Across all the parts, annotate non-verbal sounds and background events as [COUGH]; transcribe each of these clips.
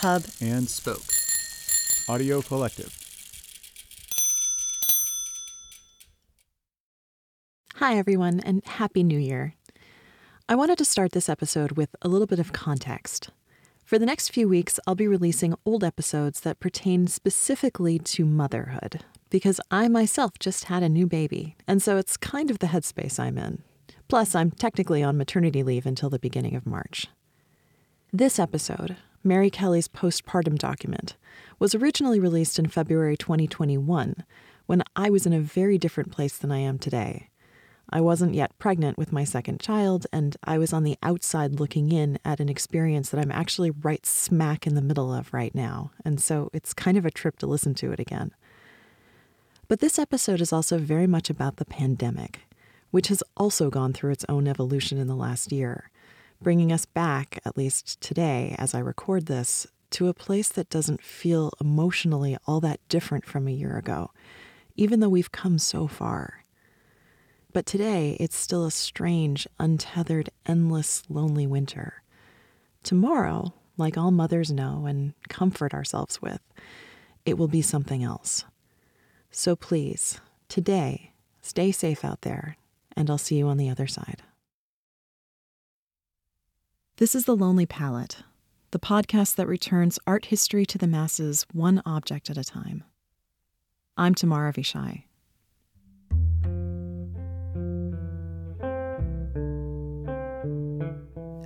Hub, and Spoke. Audio Collective. Hi, everyone, and Happy New Year. I wanted to start this episode with a little bit of context. For the next few weeks, I'll be releasing old episodes that pertain specifically to motherhood, because I myself just had a new baby, and so it's kind of the headspace I'm in. Plus, I'm technically on maternity leave until the beginning of March. This episode, Mary Kelly's postpartum document, was originally released in February 2021 when I was in a very different place than I am today. I wasn't yet pregnant with my second child, and I was on the outside looking in at an experience that I'm actually right smack in the middle of right now, and so it's kind of a trip to listen to it again. But this episode is also very much about the pandemic, which has also gone through its own evolution in the last year, bringing us back, at least today as I record this, to a place that doesn't feel emotionally all that different from a year ago, even though we've come so far. But today, it's still a strange, untethered, endless, lonely winter. Tomorrow, like all mothers know and comfort ourselves with, it will be something else. So please, today, stay safe out there, and I'll see you on the other side. This is The Lonely Palette, the podcast that returns art history to the masses one object at a time. I'm Tamar Avishai.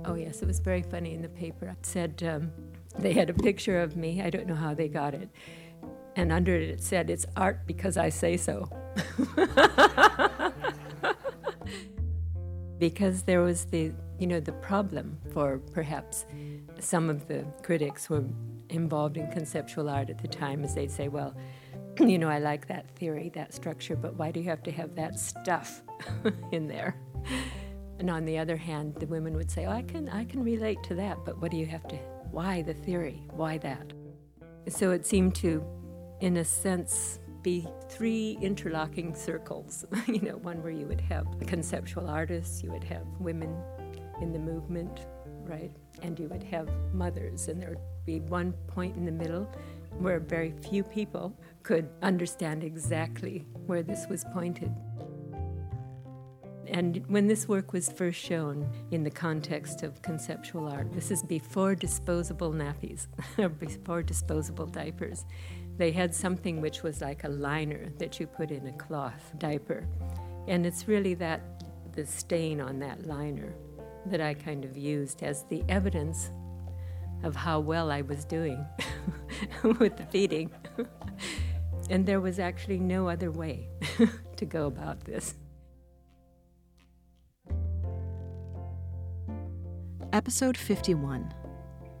Oh, yes, it was very funny in the paper. It said um, they had a picture of me. I don't know how they got it. And under it, it said, It's art because I say so. [LAUGHS] because there was the, you know, the problem for perhaps some of the critics who were involved in conceptual art at the time is they'd say, well, [CLEARS THROAT] you know, I like that theory, that structure, but why do you have to have that stuff [LAUGHS] in there? And on the other hand, the women would say, oh, I can, I can relate to that, but what do you have to, why the theory? Why that? So it seemed to, in a sense, be three interlocking circles. [LAUGHS] you know, one where you would have conceptual artists, you would have women in the movement, right? And you would have mothers, and there would be one point in the middle where very few people could understand exactly where this was pointed. And when this work was first shown in the context of conceptual art, this is before disposable nappies, or [LAUGHS] before disposable diapers. They had something which was like a liner that you put in a cloth diaper. And it's really that, the stain on that liner, that I kind of used as the evidence of how well I was doing [LAUGHS] with the feeding. [LAUGHS] and there was actually no other way [LAUGHS] to go about this. Episode 51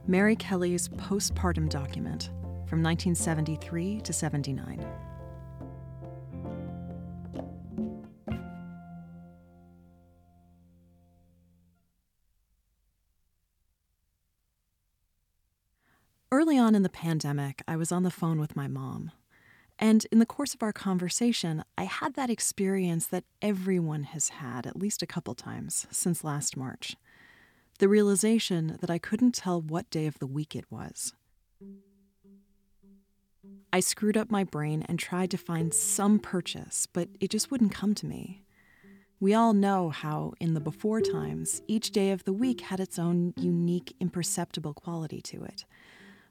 Mary Kelly's Postpartum Document from 1973 to 79. Early on in the pandemic, I was on the phone with my mom. And in the course of our conversation, I had that experience that everyone has had at least a couple times since last March the realization that I couldn't tell what day of the week it was. I screwed up my brain and tried to find some purchase, but it just wouldn't come to me. We all know how, in the before times, each day of the week had its own unique, imperceptible quality to it.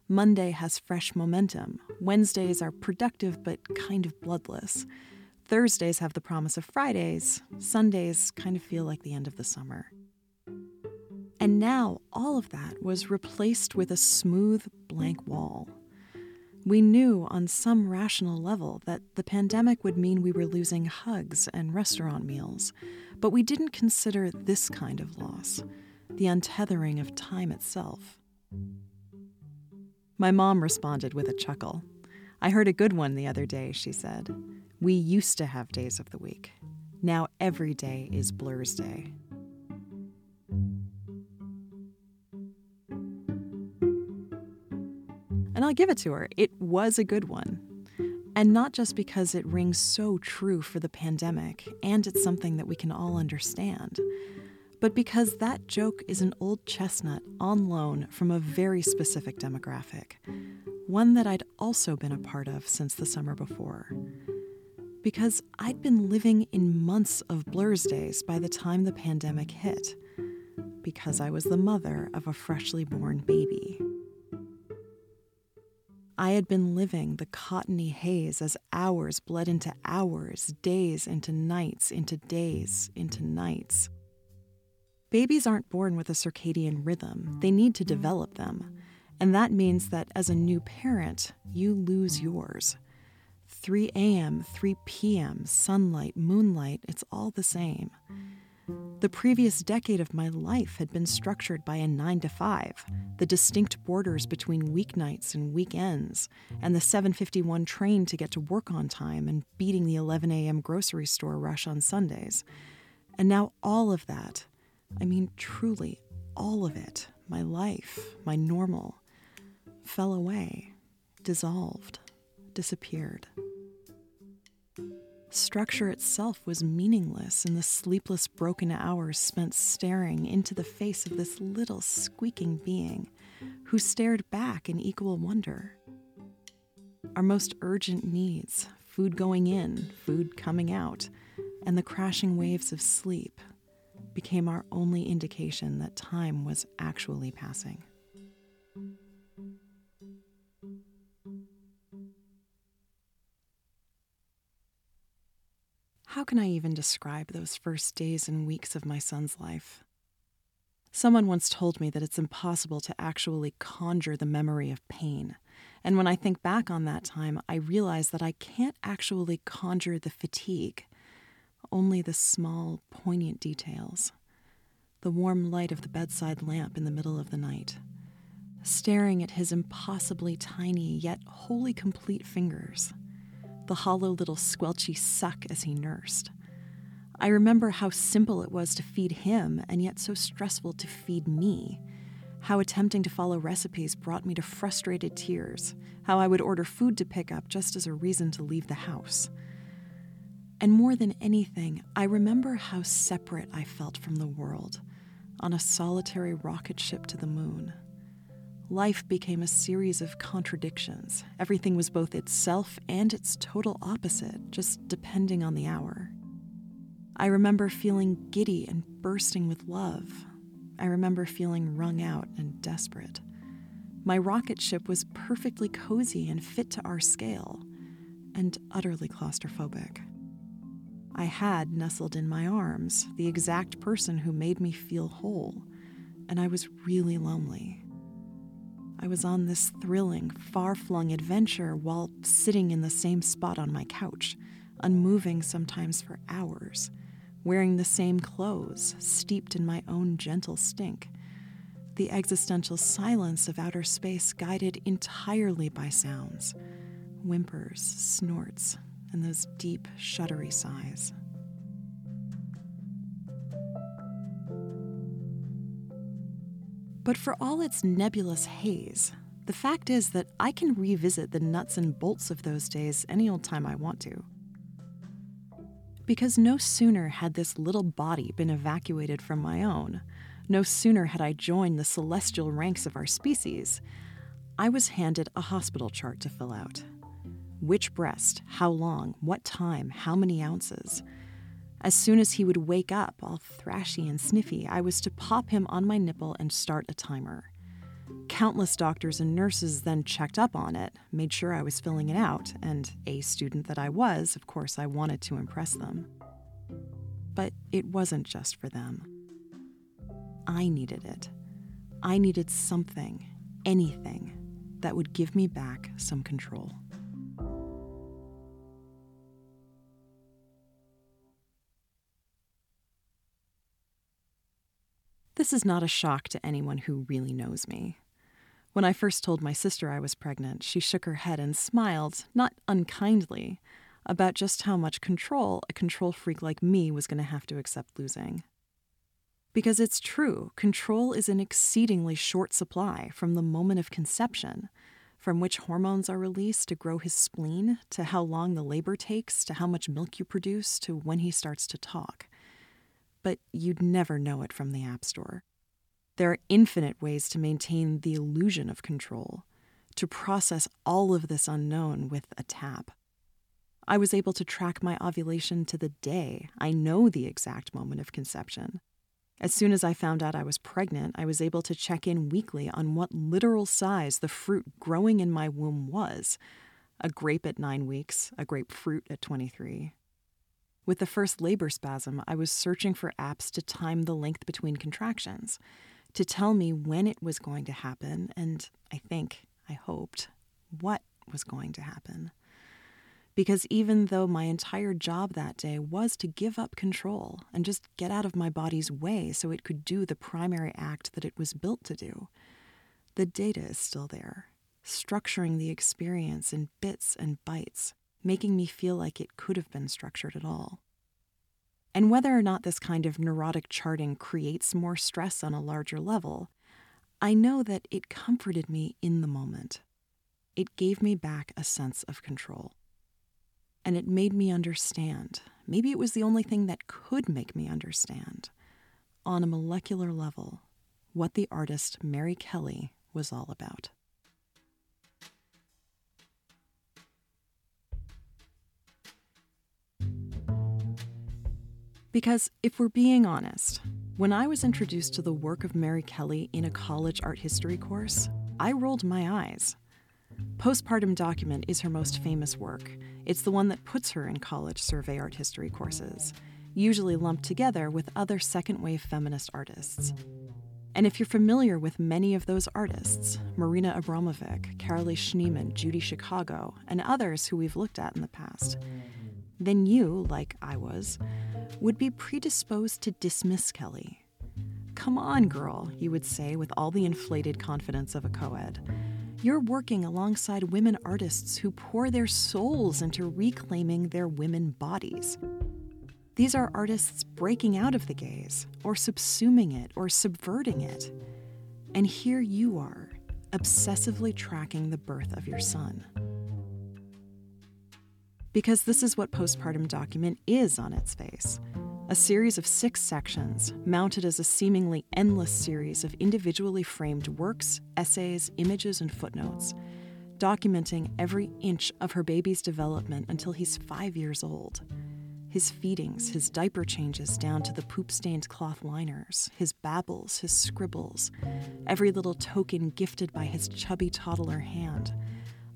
Monday has fresh momentum. Wednesdays are productive but kind of bloodless. Thursdays have the promise of Fridays. Sundays kind of feel like the end of the summer. And now all of that was replaced with a smooth, blank wall. We knew on some rational level that the pandemic would mean we were losing hugs and restaurant meals, but we didn't consider this kind of loss the untethering of time itself. My mom responded with a chuckle. I heard a good one the other day, she said. We used to have days of the week. Now every day is Blur's Day. And I'll give it to her. It was a good one. And not just because it rings so true for the pandemic and it's something that we can all understand, but because that joke is an old chestnut on loan from a very specific demographic, one that I'd also been a part of since the summer before. Because I'd been living in months of Blur's days by the time the pandemic hit, because I was the mother of a freshly born baby. I had been living the cottony haze as hours bled into hours, days into nights, into days, into nights. Babies aren't born with a circadian rhythm, they need to develop them. And that means that as a new parent, you lose yours. 3 a.m., 3 p.m., sunlight, moonlight, it's all the same. The previous decade of my life had been structured by a 9 to 5, the distinct borders between weeknights and weekends, and the 751 train to get to work on time and beating the 11 a.m. grocery store rush on Sundays. And now all of that, I mean truly all of it, my life, my normal, fell away, dissolved, disappeared. Structure itself was meaningless in the sleepless, broken hours spent staring into the face of this little squeaking being who stared back in equal wonder. Our most urgent needs food going in, food coming out, and the crashing waves of sleep became our only indication that time was actually passing. How can I even describe those first days and weeks of my son's life? Someone once told me that it's impossible to actually conjure the memory of pain. And when I think back on that time, I realize that I can't actually conjure the fatigue, only the small, poignant details. The warm light of the bedside lamp in the middle of the night, staring at his impossibly tiny yet wholly complete fingers the hollow little squelchy suck as he nursed. I remember how simple it was to feed him, and yet so stressful to feed me. How attempting to follow recipes brought me to frustrated tears. How I would order food to pick up just as a reason to leave the house. And more than anything, I remember how separate I felt from the world on a solitary rocket ship to the moon life became a series of contradictions. Everything was both itself and its total opposite, just depending on the hour. I remember feeling giddy and bursting with love. I remember feeling wrung out and desperate. My rocket ship was perfectly cozy and fit to our scale, and utterly claustrophobic. I had nestled in my arms the exact person who made me feel whole, and I was really lonely. I was on this thrilling, far flung adventure while sitting in the same spot on my couch, unmoving sometimes for hours, wearing the same clothes, steeped in my own gentle stink. The existential silence of outer space guided entirely by sounds whimpers, snorts, and those deep, shuddery sighs. But for all its nebulous haze, the fact is that I can revisit the nuts and bolts of those days any old time I want to. Because no sooner had this little body been evacuated from my own, no sooner had I joined the celestial ranks of our species, I was handed a hospital chart to fill out. Which breast, how long, what time, how many ounces. As soon as he would wake up, all thrashy and sniffy, I was to pop him on my nipple and start a timer. Countless doctors and nurses then checked up on it, made sure I was filling it out, and a student that I was, of course, I wanted to impress them. But it wasn't just for them. I needed it. I needed something, anything, that would give me back some control. This is not a shock to anyone who really knows me. When I first told my sister I was pregnant, she shook her head and smiled, not unkindly, about just how much control a control freak like me was going to have to accept losing. Because it's true, control is an exceedingly short supply from the moment of conception, from which hormones are released to grow his spleen, to how long the labor takes, to how much milk you produce, to when he starts to talk. But you'd never know it from the App Store. There are infinite ways to maintain the illusion of control, to process all of this unknown with a tap. I was able to track my ovulation to the day. I know the exact moment of conception. As soon as I found out I was pregnant, I was able to check in weekly on what literal size the fruit growing in my womb was a grape at nine weeks, a grapefruit at 23. With the first labor spasm, I was searching for apps to time the length between contractions, to tell me when it was going to happen, and I think, I hoped, what was going to happen. Because even though my entire job that day was to give up control and just get out of my body's way so it could do the primary act that it was built to do, the data is still there, structuring the experience in bits and bytes, making me feel like it could have been structured at all. And whether or not this kind of neurotic charting creates more stress on a larger level, I know that it comforted me in the moment. It gave me back a sense of control. And it made me understand. Maybe it was the only thing that could make me understand, on a molecular level, what the artist Mary Kelly was all about. Because if we're being honest, when I was introduced to the work of Mary Kelly in a college art history course, I rolled my eyes. Postpartum Document is her most famous work. It's the one that puts her in college survey art history courses, usually lumped together with other second wave feminist artists. And if you're familiar with many of those artists, Marina Abramovic, Carolee Schneemann, Judy Chicago, and others who we've looked at in the past, then you, like I was, would be predisposed to dismiss Kelly. Come on, girl, you would say with all the inflated confidence of a co ed. You're working alongside women artists who pour their souls into reclaiming their women bodies. These are artists breaking out of the gaze, or subsuming it, or subverting it. And here you are, obsessively tracking the birth of your son. Because this is what postpartum document is on its face a series of six sections, mounted as a seemingly endless series of individually framed works, essays, images, and footnotes, documenting every inch of her baby's development until he's five years old. His feedings, his diaper changes down to the poop stained cloth liners, his babbles, his scribbles, every little token gifted by his chubby toddler hand,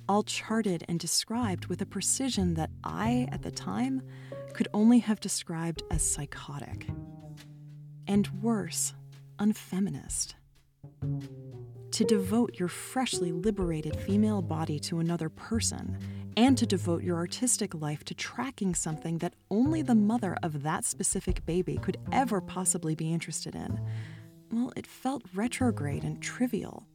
all charted and described with a precision that I, at the time, could only have described as psychotic. And worse, unfeminist. To devote your freshly liberated female body to another person, and to devote your artistic life to tracking something that only the mother of that specific baby could ever possibly be interested in, well, it felt retrograde and trivial.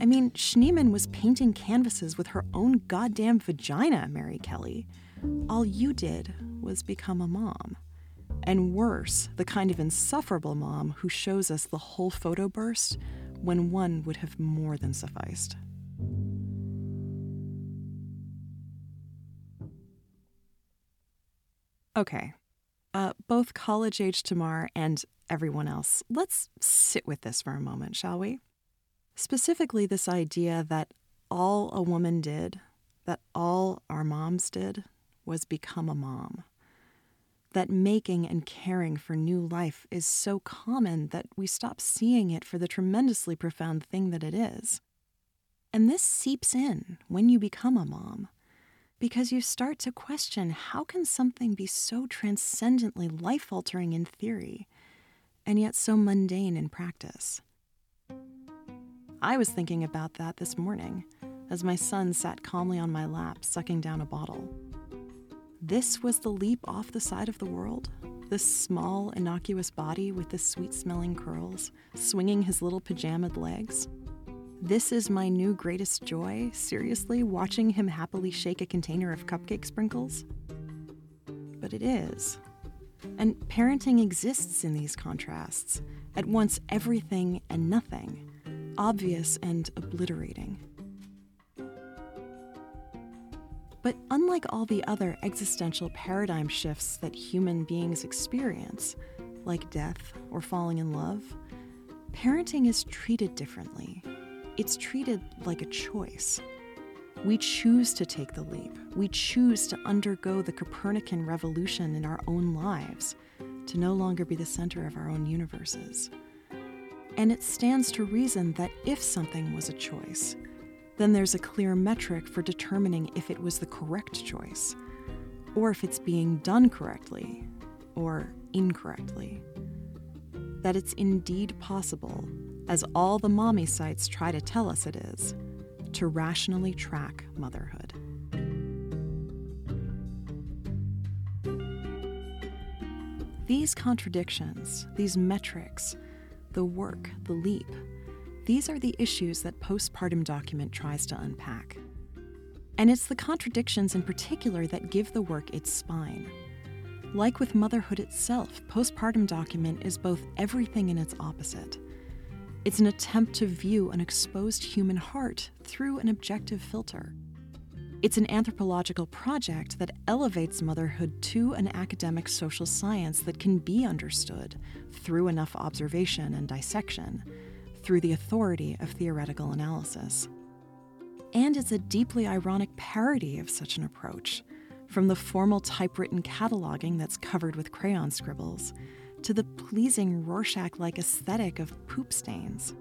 I mean, Schneemann was painting canvases with her own goddamn vagina, Mary Kelly. All you did was become a mom. And worse, the kind of insufferable mom who shows us the whole photo burst when one would have more than sufficed. Okay, uh, both college age Tamar and everyone else, let's sit with this for a moment, shall we? Specifically, this idea that all a woman did, that all our moms did, was become a mom. That making and caring for new life is so common that we stop seeing it for the tremendously profound thing that it is. And this seeps in when you become a mom, because you start to question how can something be so transcendently life altering in theory, and yet so mundane in practice? I was thinking about that this morning as my son sat calmly on my lap, sucking down a bottle. This was the leap off the side of the world? This small, innocuous body with the sweet smelling curls, swinging his little pajamaed legs? This is my new greatest joy, seriously, watching him happily shake a container of cupcake sprinkles? But it is. And parenting exists in these contrasts, at once everything and nothing, obvious and obliterating. But unlike all the other existential paradigm shifts that human beings experience, like death or falling in love, parenting is treated differently. It's treated like a choice. We choose to take the leap. We choose to undergo the Copernican revolution in our own lives, to no longer be the center of our own universes. And it stands to reason that if something was a choice, then there's a clear metric for determining if it was the correct choice, or if it's being done correctly or incorrectly. That it's indeed possible, as all the mommy sites try to tell us it is, to rationally track motherhood. These contradictions, these metrics, the work, the leap, these are the issues that Postpartum Document tries to unpack. And it's the contradictions in particular that give the work its spine. Like with motherhood itself, Postpartum Document is both everything and its opposite. It's an attempt to view an exposed human heart through an objective filter. It's an anthropological project that elevates motherhood to an academic social science that can be understood through enough observation and dissection, through the authority of theoretical analysis. And it's a deeply ironic parody of such an approach, from the formal typewritten cataloging that's covered with crayon scribbles to the pleasing Rorschach like aesthetic of poop stains.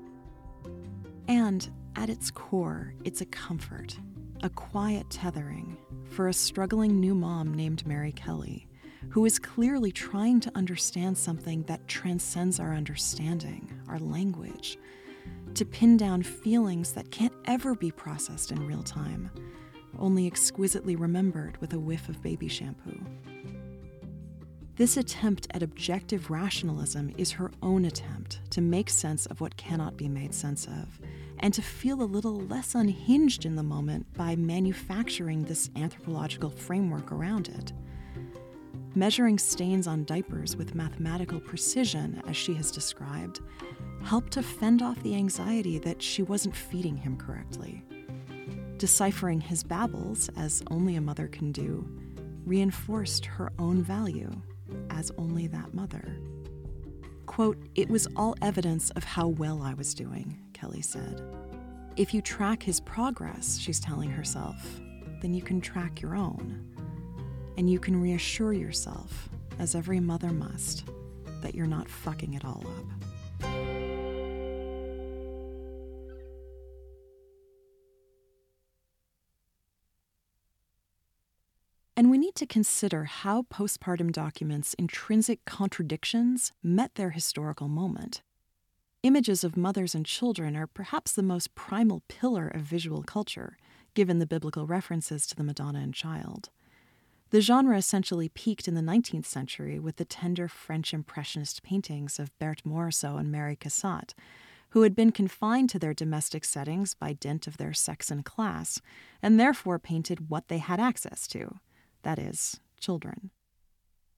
And at its core, it's a comfort, a quiet tethering for a struggling new mom named Mary Kelly, who is clearly trying to understand something that transcends our understanding, our language, to pin down feelings that can't ever be processed in real time, only exquisitely remembered with a whiff of baby shampoo. This attempt at objective rationalism is her own attempt to make sense of what cannot be made sense of, and to feel a little less unhinged in the moment by manufacturing this anthropological framework around it. Measuring stains on diapers with mathematical precision, as she has described, helped to fend off the anxiety that she wasn't feeding him correctly. Deciphering his babbles, as only a mother can do, reinforced her own value as only that mother. Quote, It was all evidence of how well I was doing, Kelly said. If you track his progress, she's telling herself, then you can track your own. And you can reassure yourself, as every mother must, that you're not fucking it all up. And we need to consider how postpartum documents' intrinsic contradictions met their historical moment. Images of mothers and children are perhaps the most primal pillar of visual culture, given the biblical references to the Madonna and Child. The genre essentially peaked in the 19th century with the tender French Impressionist paintings of Berthe Morisot and Mary Cassatt, who had been confined to their domestic settings by dint of their sex and class, and therefore painted what they had access to that is, children.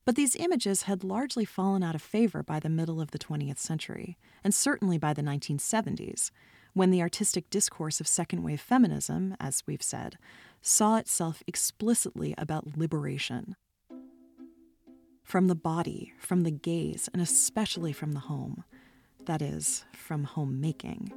But these images had largely fallen out of favor by the middle of the 20th century, and certainly by the 1970s, when the artistic discourse of second wave feminism, as we've said, saw itself explicitly about liberation. From the body, from the gaze, and especially from the home. That is, from homemaking.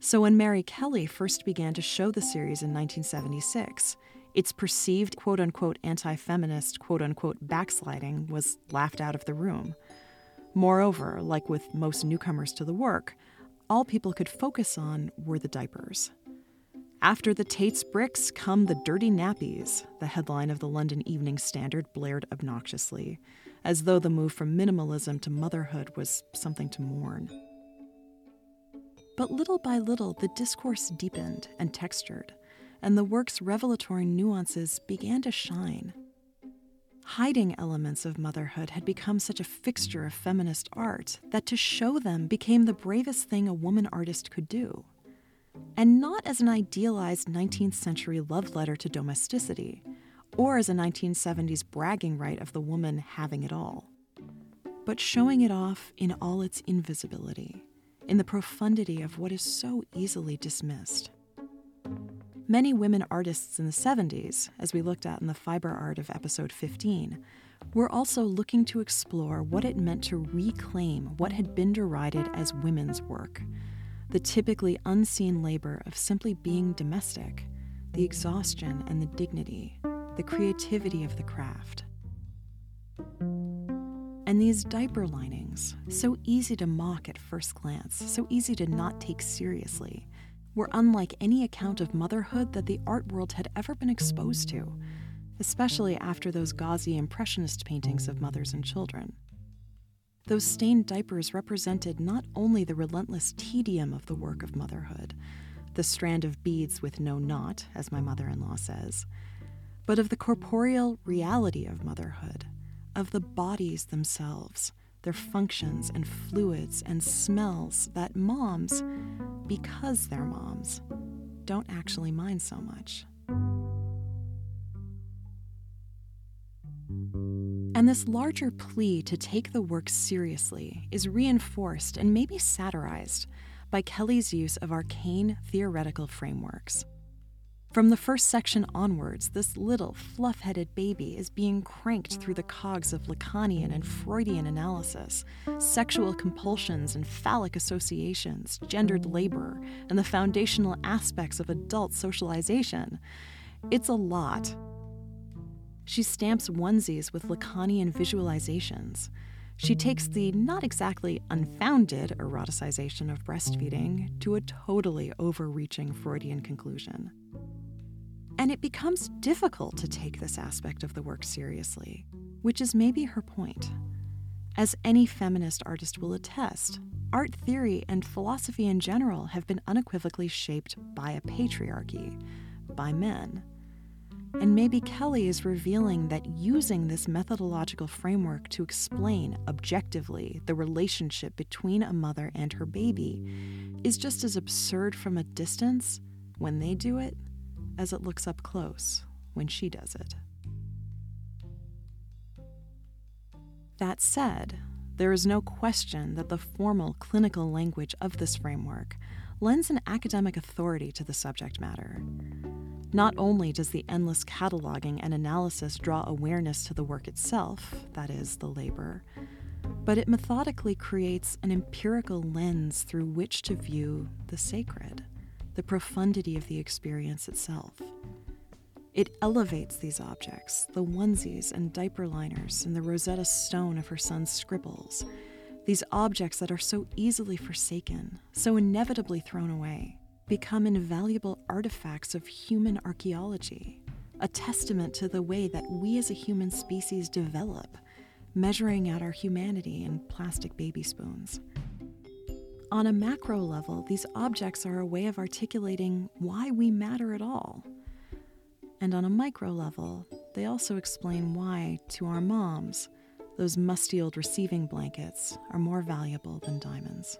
So when Mary Kelly first began to show the series in 1976, its perceived quote unquote anti feminist quote unquote backsliding was laughed out of the room. Moreover, like with most newcomers to the work, all people could focus on were the diapers. After the Tate's bricks come the dirty nappies, the headline of the London Evening Standard blared obnoxiously, as though the move from minimalism to motherhood was something to mourn. But little by little, the discourse deepened and textured and the work's revelatory nuances began to shine. Hiding elements of motherhood had become such a fixture of feminist art that to show them became the bravest thing a woman artist could do. And not as an idealized 19th century love letter to domesticity, or as a 1970s bragging right of the woman having it all, but showing it off in all its invisibility, in the profundity of what is so easily dismissed. Many women artists in the 70s, as we looked at in the fiber art of episode 15, were also looking to explore what it meant to reclaim what had been derided as women's work the typically unseen labor of simply being domestic, the exhaustion and the dignity, the creativity of the craft. And these diaper linings, so easy to mock at first glance, so easy to not take seriously, were unlike any account of motherhood that the art world had ever been exposed to, especially after those gauzy Impressionist paintings of mothers and children. Those stained diapers represented not only the relentless tedium of the work of motherhood, the strand of beads with no knot, as my mother in law says, but of the corporeal reality of motherhood, of the bodies themselves, their functions and fluids and smells that moms, because they're moms, don't actually mind so much. And this larger plea to take the work seriously is reinforced and maybe satirized by Kelly's use of arcane theoretical frameworks. From the first section onwards, this little fluff headed baby is being cranked through the cogs of Lacanian and Freudian analysis, sexual compulsions and phallic associations, gendered labor, and the foundational aspects of adult socialization. It's a lot, she stamps onesies with Lacanian visualizations. She takes the not exactly unfounded eroticization of breastfeeding to a totally overreaching Freudian conclusion. And it becomes difficult to take this aspect of the work seriously, which is maybe her point. As any feminist artist will attest, art theory and philosophy in general have been unequivocally shaped by a patriarchy, by men. And maybe Kelly is revealing that using this methodological framework to explain objectively the relationship between a mother and her baby is just as absurd from a distance when they do it as it looks up close when she does it. That said, there is no question that the formal clinical language of this framework lends an academic authority to the subject matter. Not only does the endless cataloging and analysis draw awareness to the work itself, that is, the labor, but it methodically creates an empirical lens through which to view the sacred, the profundity of the experience itself. It elevates these objects, the onesies and diaper liners and the Rosetta Stone of her son's scribbles, these objects that are so easily forsaken, so inevitably thrown away become invaluable artifacts of human archaeology, a testament to the way that we as a human species develop, measuring out our humanity in plastic baby spoons. On a macro level, these objects are a way of articulating why we matter at all. And on a micro level, they also explain why, to our moms, those musty old receiving blankets are more valuable than diamonds.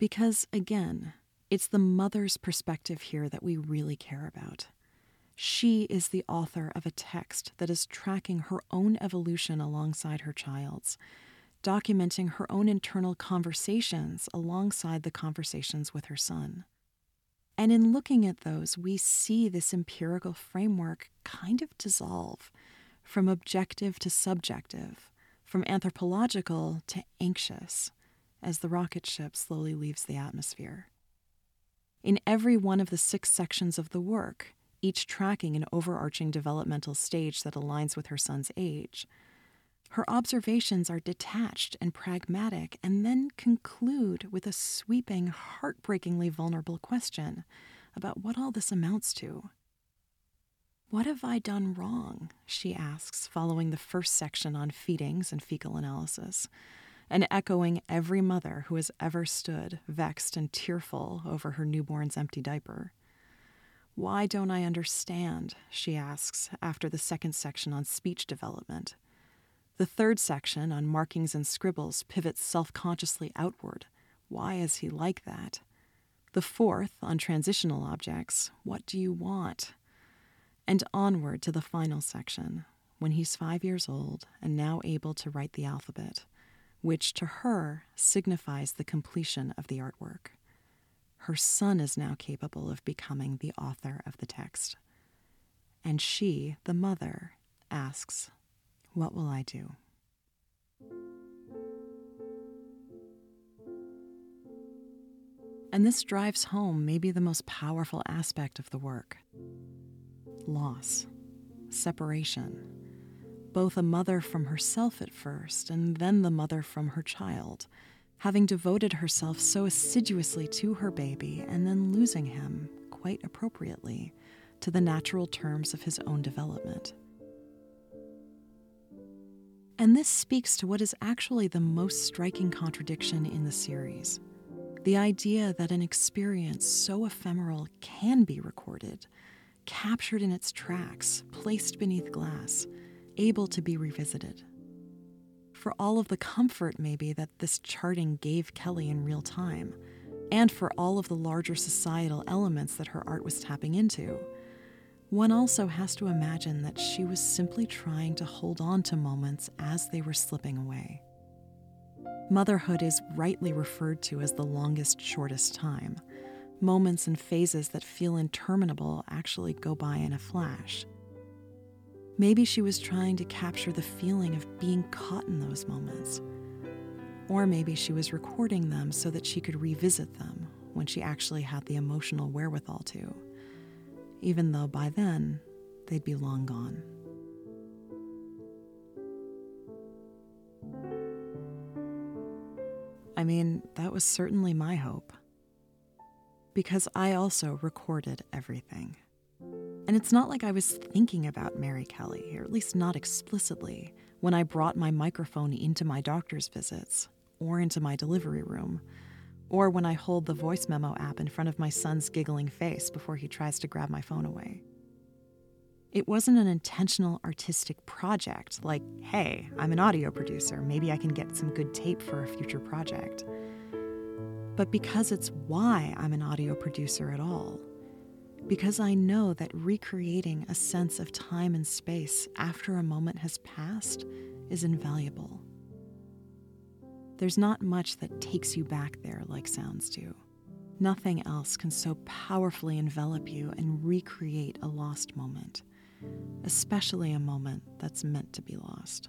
Because, again, it's the mother's perspective here that we really care about. She is the author of a text that is tracking her own evolution alongside her child's, documenting her own internal conversations alongside the conversations with her son. And in looking at those, we see this empirical framework kind of dissolve from objective to subjective, from anthropological to anxious as the rocket ship slowly leaves the atmosphere. In every one of the six sections of the work, each tracking an overarching developmental stage that aligns with her son's age, her observations are detached and pragmatic and then conclude with a sweeping, heartbreakingly vulnerable question about what all this amounts to. What have I done wrong? she asks, following the first section on feedings and fecal analysis and echoing every mother who has ever stood vexed and tearful over her newborn's empty diaper. Why don't I understand? she asks after the second section on speech development. The third section on markings and scribbles pivots self consciously outward. Why is he like that? The fourth on transitional objects, what do you want? And onward to the final section, when he's five years old and now able to write the alphabet which to her signifies the completion of the artwork. Her son is now capable of becoming the author of the text. And she, the mother, asks, What will I do? And this drives home maybe the most powerful aspect of the work loss, separation. Both a mother from herself at first, and then the mother from her child, having devoted herself so assiduously to her baby and then losing him, quite appropriately, to the natural terms of his own development. And this speaks to what is actually the most striking contradiction in the series the idea that an experience so ephemeral can be recorded, captured in its tracks, placed beneath glass, able to be revisited. For all of the comfort, maybe, that this charting gave Kelly in real time, and for all of the larger societal elements that her art was tapping into, one also has to imagine that she was simply trying to hold on to moments as they were slipping away. Motherhood is rightly referred to as the longest, shortest time. Moments and phases that feel interminable actually go by in a flash. Maybe she was trying to capture the feeling of being caught in those moments. Or maybe she was recording them so that she could revisit them when she actually had the emotional wherewithal to, even though by then they'd be long gone. I mean, that was certainly my hope. Because I also recorded everything. And it's not like I was thinking about Mary Kelly, or at least not explicitly, when I brought my microphone into my doctor's visits, or into my delivery room, or when I hold the voice memo app in front of my son's giggling face before he tries to grab my phone away. It wasn't an intentional artistic project, like, hey, I'm an audio producer, maybe I can get some good tape for a future project. But because it's why I'm an audio producer at all. Because I know that recreating a sense of time and space after a moment has passed is invaluable. There's not much that takes you back there like sounds do. Nothing else can so powerfully envelop you and recreate a lost moment especially a moment that's meant to be lost.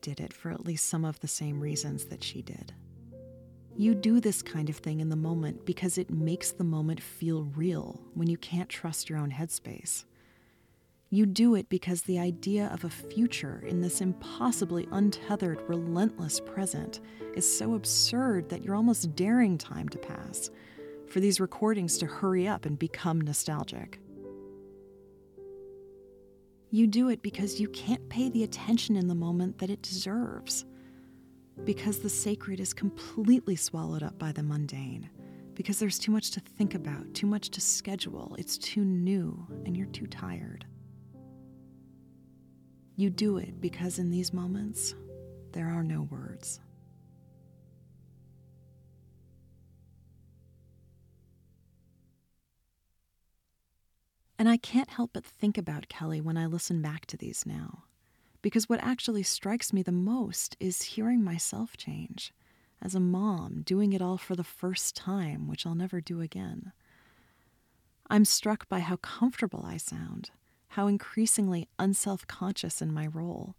Did it for at least some of the same reasons that she did. You do this kind of thing in the moment because it makes the moment feel real when you can't trust your own headspace. You do it because the idea of a future in this impossibly untethered, relentless present is so absurd that you're almost daring time to pass, for these recordings to hurry up and become nostalgic. You do it because you can't pay the attention in the moment that it deserves. Because the sacred is completely swallowed up by the mundane. Because there's too much to think about, too much to schedule, it's too new, and you're too tired. You do it because in these moments, there are no words. And I can't help but think about Kelly when I listen back to these now. Because what actually strikes me the most is hearing myself change. As a mom, doing it all for the first time, which I'll never do again. I'm struck by how comfortable I sound, how increasingly unself conscious in my role,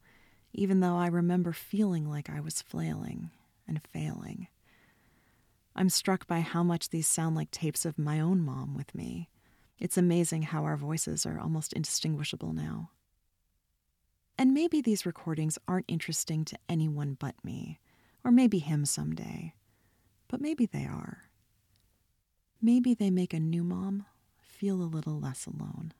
even though I remember feeling like I was flailing and failing. I'm struck by how much these sound like tapes of my own mom with me it's amazing how our voices are almost indistinguishable now. And maybe these recordings aren't interesting to anyone but me, or maybe him someday. But maybe they are. Maybe they make a new mom feel a little less alone.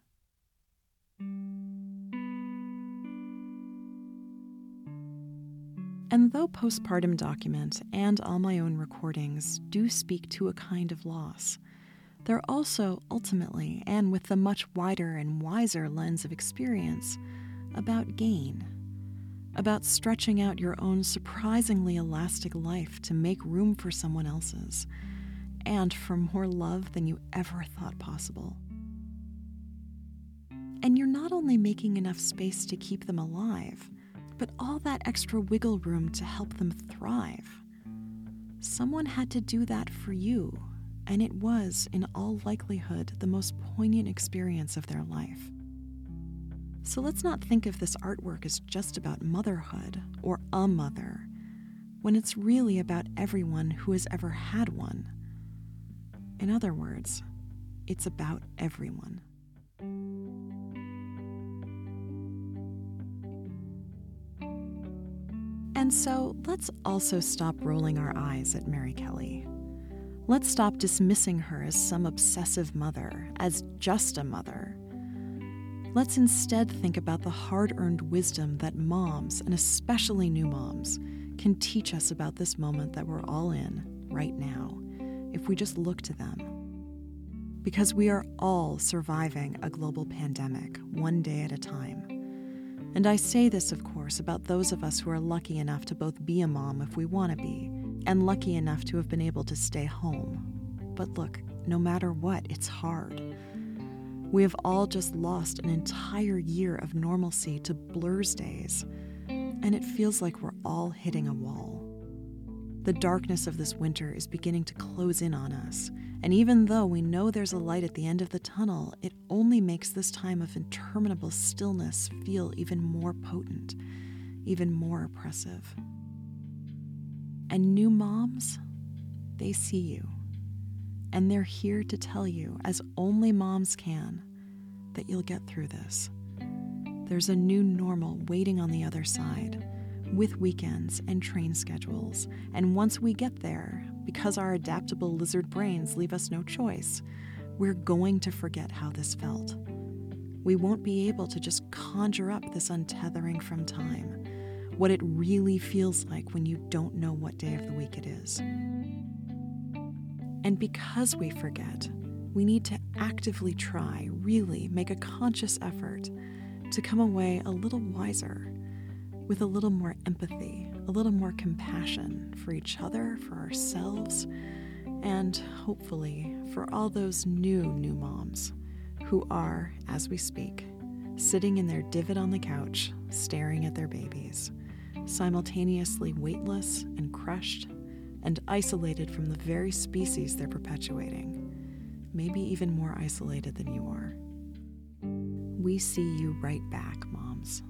And though postpartum document and all my own recordings do speak to a kind of loss, they're also ultimately, and with the much wider and wiser lens of experience, about gain, about stretching out your own surprisingly elastic life to make room for someone else's, and for more love than you ever thought possible. And you're not only making enough space to keep them alive, but all that extra wiggle room to help them thrive. Someone had to do that for you and it was, in all likelihood, the most poignant experience of their life. So let's not think of this artwork as just about motherhood or a mother, when it's really about everyone who has ever had one. In other words, it's about everyone. And so let's also stop rolling our eyes at Mary Kelly. Let's stop dismissing her as some obsessive mother, as just a mother. Let's instead think about the hard earned wisdom that moms, and especially new moms, can teach us about this moment that we're all in right now, if we just look to them. Because we are all surviving a global pandemic, one day at a time. And I say this, of course, about those of us who are lucky enough to both be a mom if we want to be, and lucky enough to have been able to stay home. But look, no matter what, it's hard. We have all just lost an entire year of normalcy to blurs days, and it feels like we're all hitting a wall. The darkness of this winter is beginning to close in on us, and even though we know there's a light at the end of the tunnel, it only makes this time of interminable stillness feel even more potent, even more oppressive. And new moms, they see you. And they're here to tell you, as only moms can, that you'll get through this. There's a new normal waiting on the other side, with weekends and train schedules. And once we get there, because our adaptable lizard brains leave us no choice, we're going to forget how this felt. We won't be able to just conjure up this untethering from time what it really feels like when you don't know what day of the week it is. And because we forget, we need to actively try, really make a conscious effort to come away a little wiser, with a little more empathy, a little more compassion for each other, for ourselves, and hopefully for all those new, new moms who are, as we speak, sitting in their divot on the couch, staring at their babies simultaneously weightless and crushed, and isolated from the very species they're perpetuating, maybe even more isolated than you are. We see you right back, moms.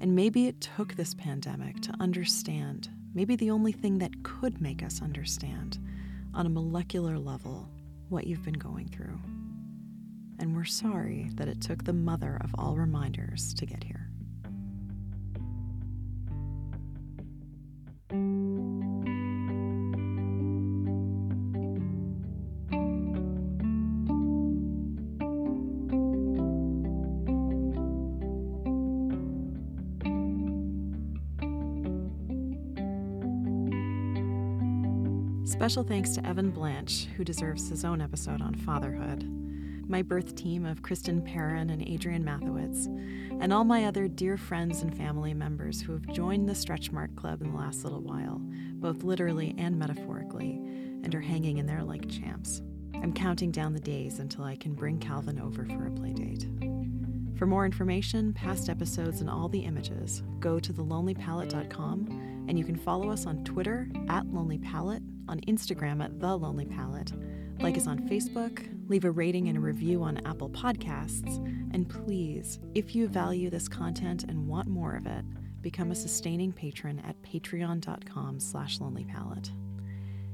And maybe it took this pandemic to understand, maybe the only thing that could make us understand on a molecular level what you've been going through. And we're sorry that it took the mother of all reminders to get here. Special thanks to Evan Blanche, who deserves his own episode on fatherhood, my birth team of Kristen Perrin and Adrian Mathewitz, and all my other dear friends and family members who have joined the Stretch Mark Club in the last little while, both literally and metaphorically, and are hanging in there like champs. I'm counting down the days until I can bring Calvin over for a playdate. For more information, past episodes, and all the images, go to thelonelypalette.com, and you can follow us on Twitter at lonelypalette on Instagram at The Lonely Palette, like us on Facebook, leave a rating and a review on Apple Podcasts, and please, if you value this content and want more of it, become a sustaining patron at patreon.com slash lonelypalette.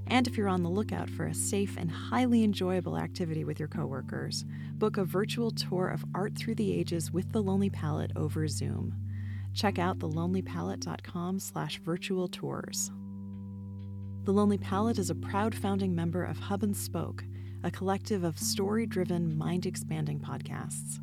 And if you're on the lookout for a safe and highly enjoyable activity with your coworkers, book a virtual tour of art through the ages with the Lonely Palette over Zoom. Check out thelonelypalette.com slash virtual tours. The Lonely Palette is a proud founding member of Hub and Spoke, a collective of story driven, mind expanding podcasts.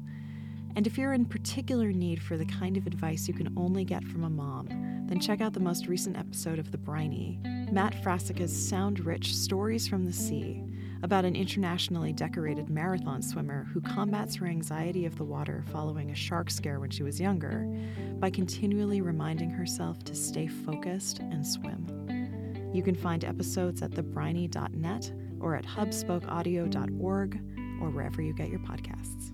And if you're in particular need for the kind of advice you can only get from a mom, then check out the most recent episode of The Briny, Matt Frassica's sound rich Stories from the Sea, about an internationally decorated marathon swimmer who combats her anxiety of the water following a shark scare when she was younger by continually reminding herself to stay focused and swim. You can find episodes at thebriny.net or at hubspokeaudio.org or wherever you get your podcasts.